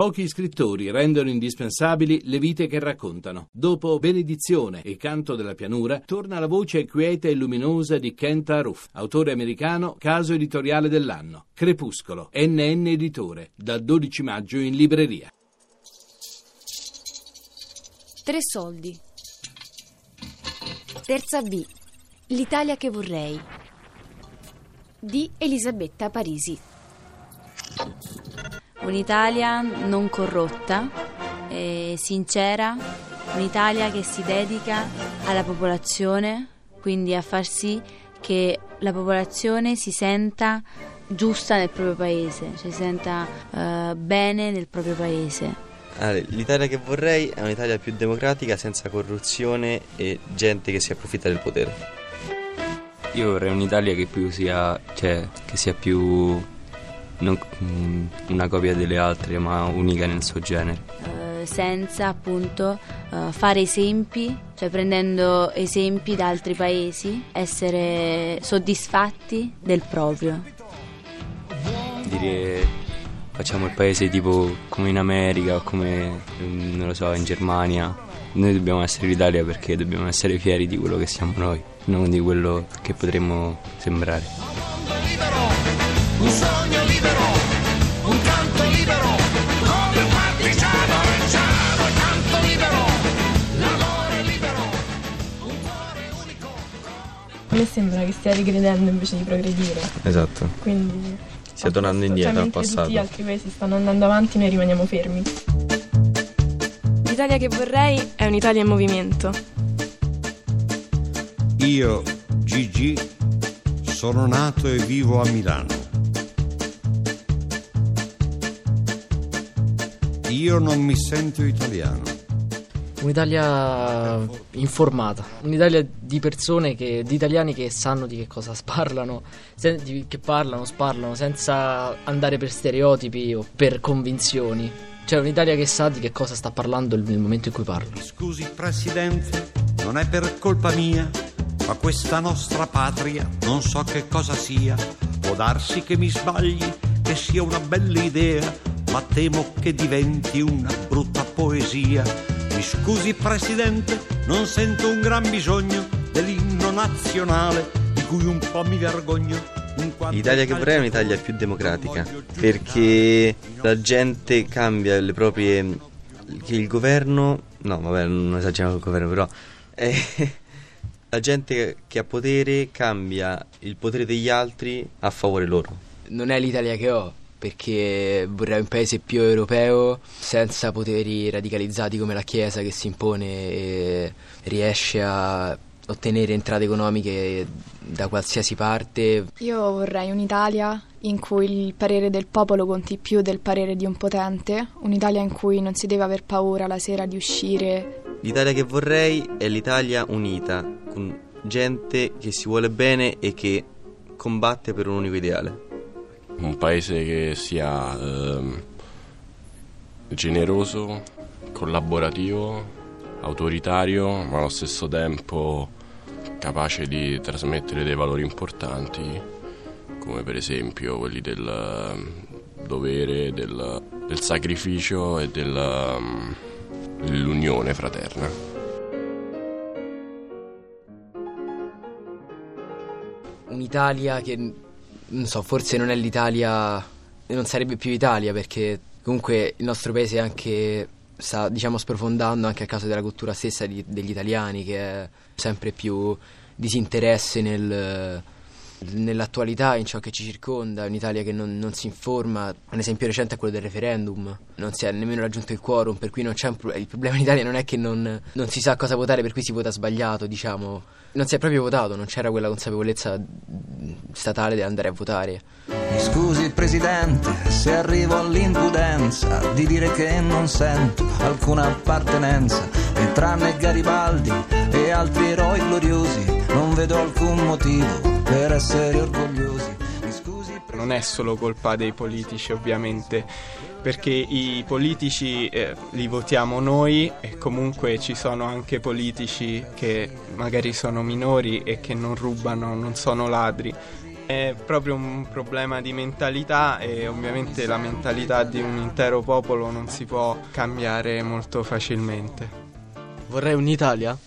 Pochi scrittori rendono indispensabili le vite che raccontano. Dopo Benedizione e Canto della pianura, torna la voce quieta e luminosa di Kent Aruf, autore americano, caso editoriale dell'anno. Crepuscolo, NN Editore, dal 12 maggio in libreria. Tre soldi. Terza B. L'Italia che vorrei. Di Elisabetta Parisi. Un'Italia non corrotta, e sincera, un'Italia che si dedica alla popolazione, quindi a far sì che la popolazione si senta giusta nel proprio paese, cioè si senta uh, bene nel proprio paese. Allora, L'Italia che vorrei è un'Italia più democratica, senza corruzione e gente che si approfitta del potere. Io vorrei un'Italia che più sia, cioè, che sia più non mm, una copia delle altre, ma unica nel suo genere. Uh, senza appunto uh, fare esempi, cioè prendendo esempi da altri paesi, essere soddisfatti del proprio. Dire facciamo il paese tipo come in America o come mm, non lo so in Germania. Noi dobbiamo essere l'Italia perché dobbiamo essere fieri di quello che siamo noi, non di quello che potremmo sembrare. Un sogno libero, un canto libero, come un partigiano, il canto libero, l'amore libero, un cuore unico. A me sembra che stia regredendo invece di progredire. Esatto. Quindi stia tornando indietro cioè, al passato. Tutti gli altri paesi stanno andando avanti, noi rimaniamo fermi. L'Italia che vorrei è un'Italia in movimento. Io, Gigi, sono nato e vivo a Milano. Io non mi sento italiano. Un'Italia informata, un'Italia di persone, che, di italiani che sanno di che cosa parlano, sen- di, che parlano, sparlano, senza andare per stereotipi o per convinzioni. Cioè un'Italia che sa di che cosa sta parlando nel momento in cui parla. Scusi Presidente, non è per colpa mia, ma questa nostra patria non so che cosa sia. Può darsi che mi sbagli, che sia una bella idea ma temo che diventi una brutta poesia. Mi scusi Presidente, non sento un gran bisogno dell'inno nazionale di cui un po' mi vergogno. L'Italia che vorrei è un'Italia più democratica perché la gente cambia le proprie... che il governo... no vabbè non esageriamo il governo però... Eh, la gente che ha potere cambia il potere degli altri a favore loro. Non è l'Italia che ho, perché vorrei un paese più europeo senza poteri radicalizzati come la Chiesa che si impone e riesce a ottenere entrate economiche da qualsiasi parte. Io vorrei un'Italia in cui il parere del popolo conti più del parere di un potente, un'Italia in cui non si deve aver paura la sera di uscire. L'Italia che vorrei è l'Italia unita, con gente che si vuole bene e che combatte per un unico ideale un paese che sia eh, generoso, collaborativo, autoritario, ma allo stesso tempo capace di trasmettere dei valori importanti, come per esempio quelli del ehm, dovere, del, del sacrificio e ehm, dell'unione fraterna. Un'Italia che non so, forse non è l'Italia, non sarebbe più Italia perché comunque il nostro paese anche sta diciamo sprofondando anche a causa della cultura stessa di, degli italiani che è sempre più disinteresse nel, nell'attualità, in ciò che ci circonda, un'Italia che non, non, si informa. Un esempio recente è quello del referendum, non si è nemmeno raggiunto il quorum, per cui non c'è un pro- il problema in Italia non è che non, non, si sa cosa votare, per cui si vota sbagliato, diciamo. Non si è proprio votato, non c'era quella consapevolezza statale di andare a votare. Mi scusi Presidente se arrivo all'impudenza di dire che non sento alcuna appartenenza e tranne Garibaldi e altri eroi gloriosi non vedo alcun motivo per essere orgogliosi. Non è solo colpa dei politici ovviamente, perché i politici eh, li votiamo noi e comunque ci sono anche politici che magari sono minori e che non rubano, non sono ladri. È proprio un problema di mentalità e ovviamente la mentalità di un intero popolo non si può cambiare molto facilmente. Vorrei un'Italia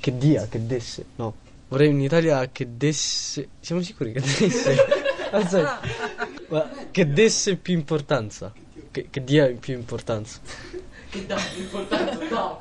che dia, che desse, no. Vorrei un'Italia che desse... Siamo sicuri che desse? Aspetta. Ma che desse più importanza. Che, che dia più importanza. Che dà più importanza? No,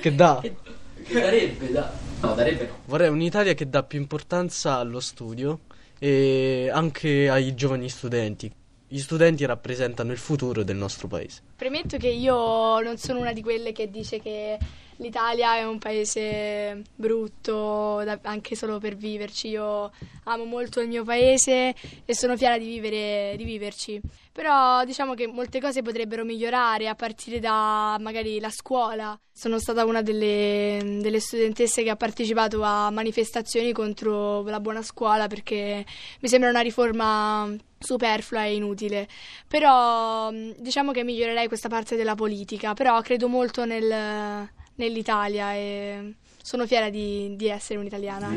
Che dà. Che, che darebbe, da. No, darebbe no. Vorrei un'Italia che dà più importanza allo studio e anche ai giovani studenti. Gli studenti rappresentano il futuro del nostro paese. Premetto che io non sono una di quelle che dice che l'Italia è un paese brutto da- anche solo per viverci. Io amo molto il mio paese e sono fiera di, vivere, di viverci. Però diciamo che molte cose potrebbero migliorare a partire da magari la scuola. Sono stata una delle, delle studentesse che ha partecipato a manifestazioni contro la buona scuola perché mi sembra una riforma superflua e inutile. Però diciamo che migliorerei questa parte della politica, però credo molto nel- nell'Italia e sono fiera di, di essere un'italiana.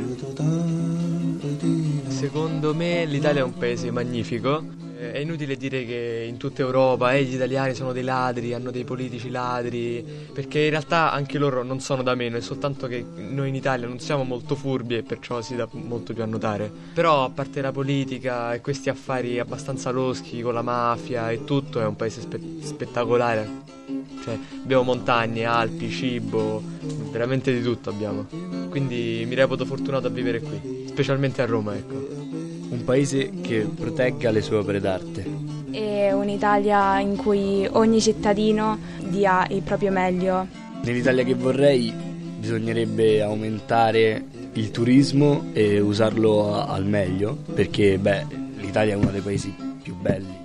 Secondo me l'Italia è un paese magnifico. Eh, È inutile dire che in tutta Europa eh, gli italiani sono dei ladri, hanno dei politici ladri, perché in realtà anche loro non sono da meno, è soltanto che noi in Italia non siamo molto furbi e perciò si dà molto più a notare. Però a parte la politica e questi affari abbastanza loschi con la mafia e tutto, è un paese spe- spettacolare. Cioè, abbiamo montagne, Alpi, cibo, veramente di tutto abbiamo. Quindi mi reputo fortunato a vivere qui, specialmente a Roma, ecco. Un paese che protegga le sue opere d'arte. È un'Italia in cui ogni cittadino dia il proprio meglio. Nell'Italia che vorrei bisognerebbe aumentare il turismo e usarlo al meglio perché beh, l'Italia è uno dei paesi più belli.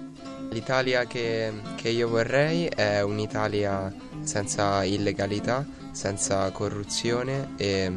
L'Italia che, che io vorrei è un'Italia senza illegalità, senza corruzione e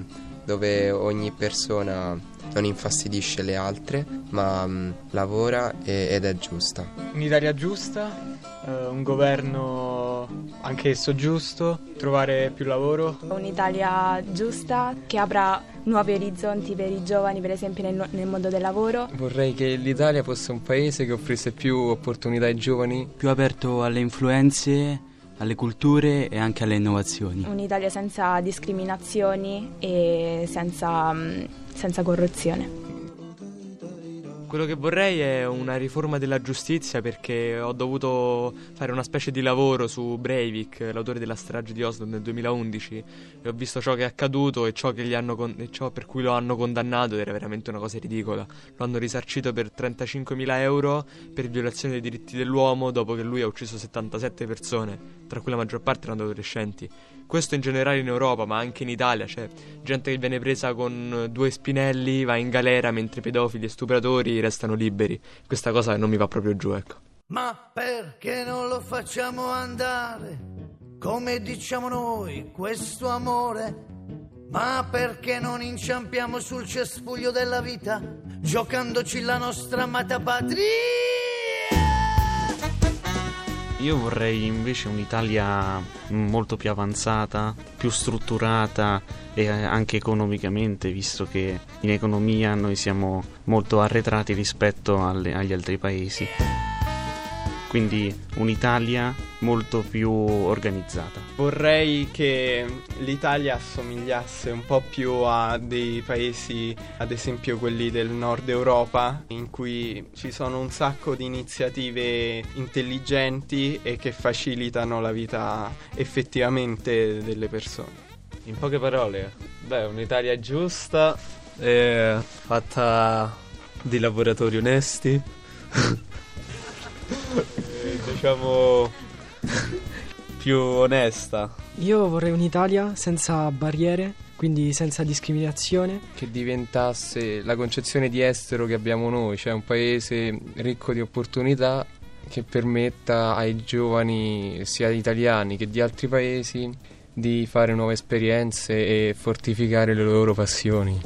dove ogni persona non infastidisce le altre ma mm, lavora e- ed è giusta. Un'Italia giusta, eh, un governo anch'esso giusto, trovare più lavoro. Un'Italia giusta che avrà nuovi orizzonti per i giovani, per esempio nel, nel mondo del lavoro. Vorrei che l'Italia fosse un paese che offrisse più opportunità ai giovani. più aperto alle influenze, alle culture e anche alle innovazioni. Un'Italia senza discriminazioni e senza, mm, senza corruzione. Quello che vorrei è una riforma della giustizia perché ho dovuto fare una specie di lavoro su Breivik, l'autore della strage di Oslo nel 2011 e ho visto ciò che è accaduto e ciò, che gli hanno con- e ciò per cui lo hanno condannato ed era veramente una cosa ridicola. Lo hanno risarcito per 35.000 euro per violazione dei diritti dell'uomo dopo che lui ha ucciso 77 persone, tra cui la maggior parte erano adolescenti. Questo in generale in Europa, ma anche in Italia, c'è gente che viene presa con due spinelli, va in galera mentre pedofili e stupratori restano liberi. Questa cosa non mi va proprio giù, ecco. Ma perché non lo facciamo andare? Come diciamo noi, questo amore? Ma perché non inciampiamo sul cespuglio della vita, giocandoci la nostra amata patria? Io vorrei invece un'Italia molto più avanzata, più strutturata e eh, anche economicamente, visto che in economia noi siamo molto arretrati rispetto alle- agli altri paesi. Quindi un'Italia molto più organizzata. Vorrei che l'Italia assomigliasse un po' più a dei paesi, ad esempio quelli del nord Europa, in cui ci sono un sacco di iniziative intelligenti e che facilitano la vita effettivamente delle persone. In poche parole, beh, un'Italia giusta, e fatta di lavoratori onesti. Diciamo più onesta. Io vorrei un'Italia senza barriere, quindi senza discriminazione. Che diventasse la concezione di estero che abbiamo noi, cioè un paese ricco di opportunità che permetta ai giovani, sia italiani che di altri paesi, di fare nuove esperienze e fortificare le loro passioni.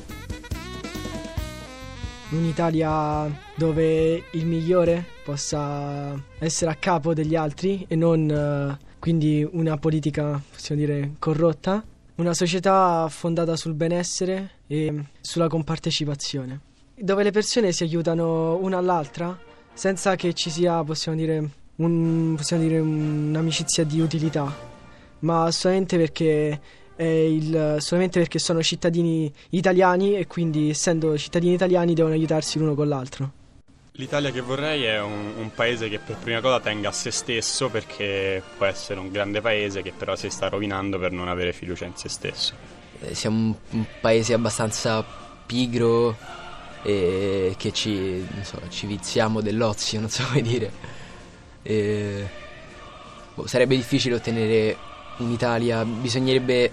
Un'Italia dove il migliore possa essere a capo degli altri e non eh, quindi una politica, possiamo dire, corrotta. Una società fondata sul benessere e sulla compartecipazione. dove le persone si aiutano una all'altra senza che ci sia, possiamo dire, un, possiamo dire un'amicizia di utilità, ma solamente perché, il, solamente perché sono cittadini italiani e quindi essendo cittadini italiani devono aiutarsi l'uno con l'altro. L'Italia che vorrei è un, un, paese che per prima cosa tenga a se stesso perché può essere un grande paese che però si sta rovinando per non avere fiducia in se stesso. Eh, siamo un, un paese abbastanza pigro e che ci, so, ci viziamo dell'ozio, non so come dire. E, boh, sarebbe difficile ottenere un'Italia, bisognerebbe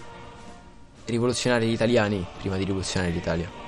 rivoluzionare gli italiani prima di rivoluzionare l'Italia.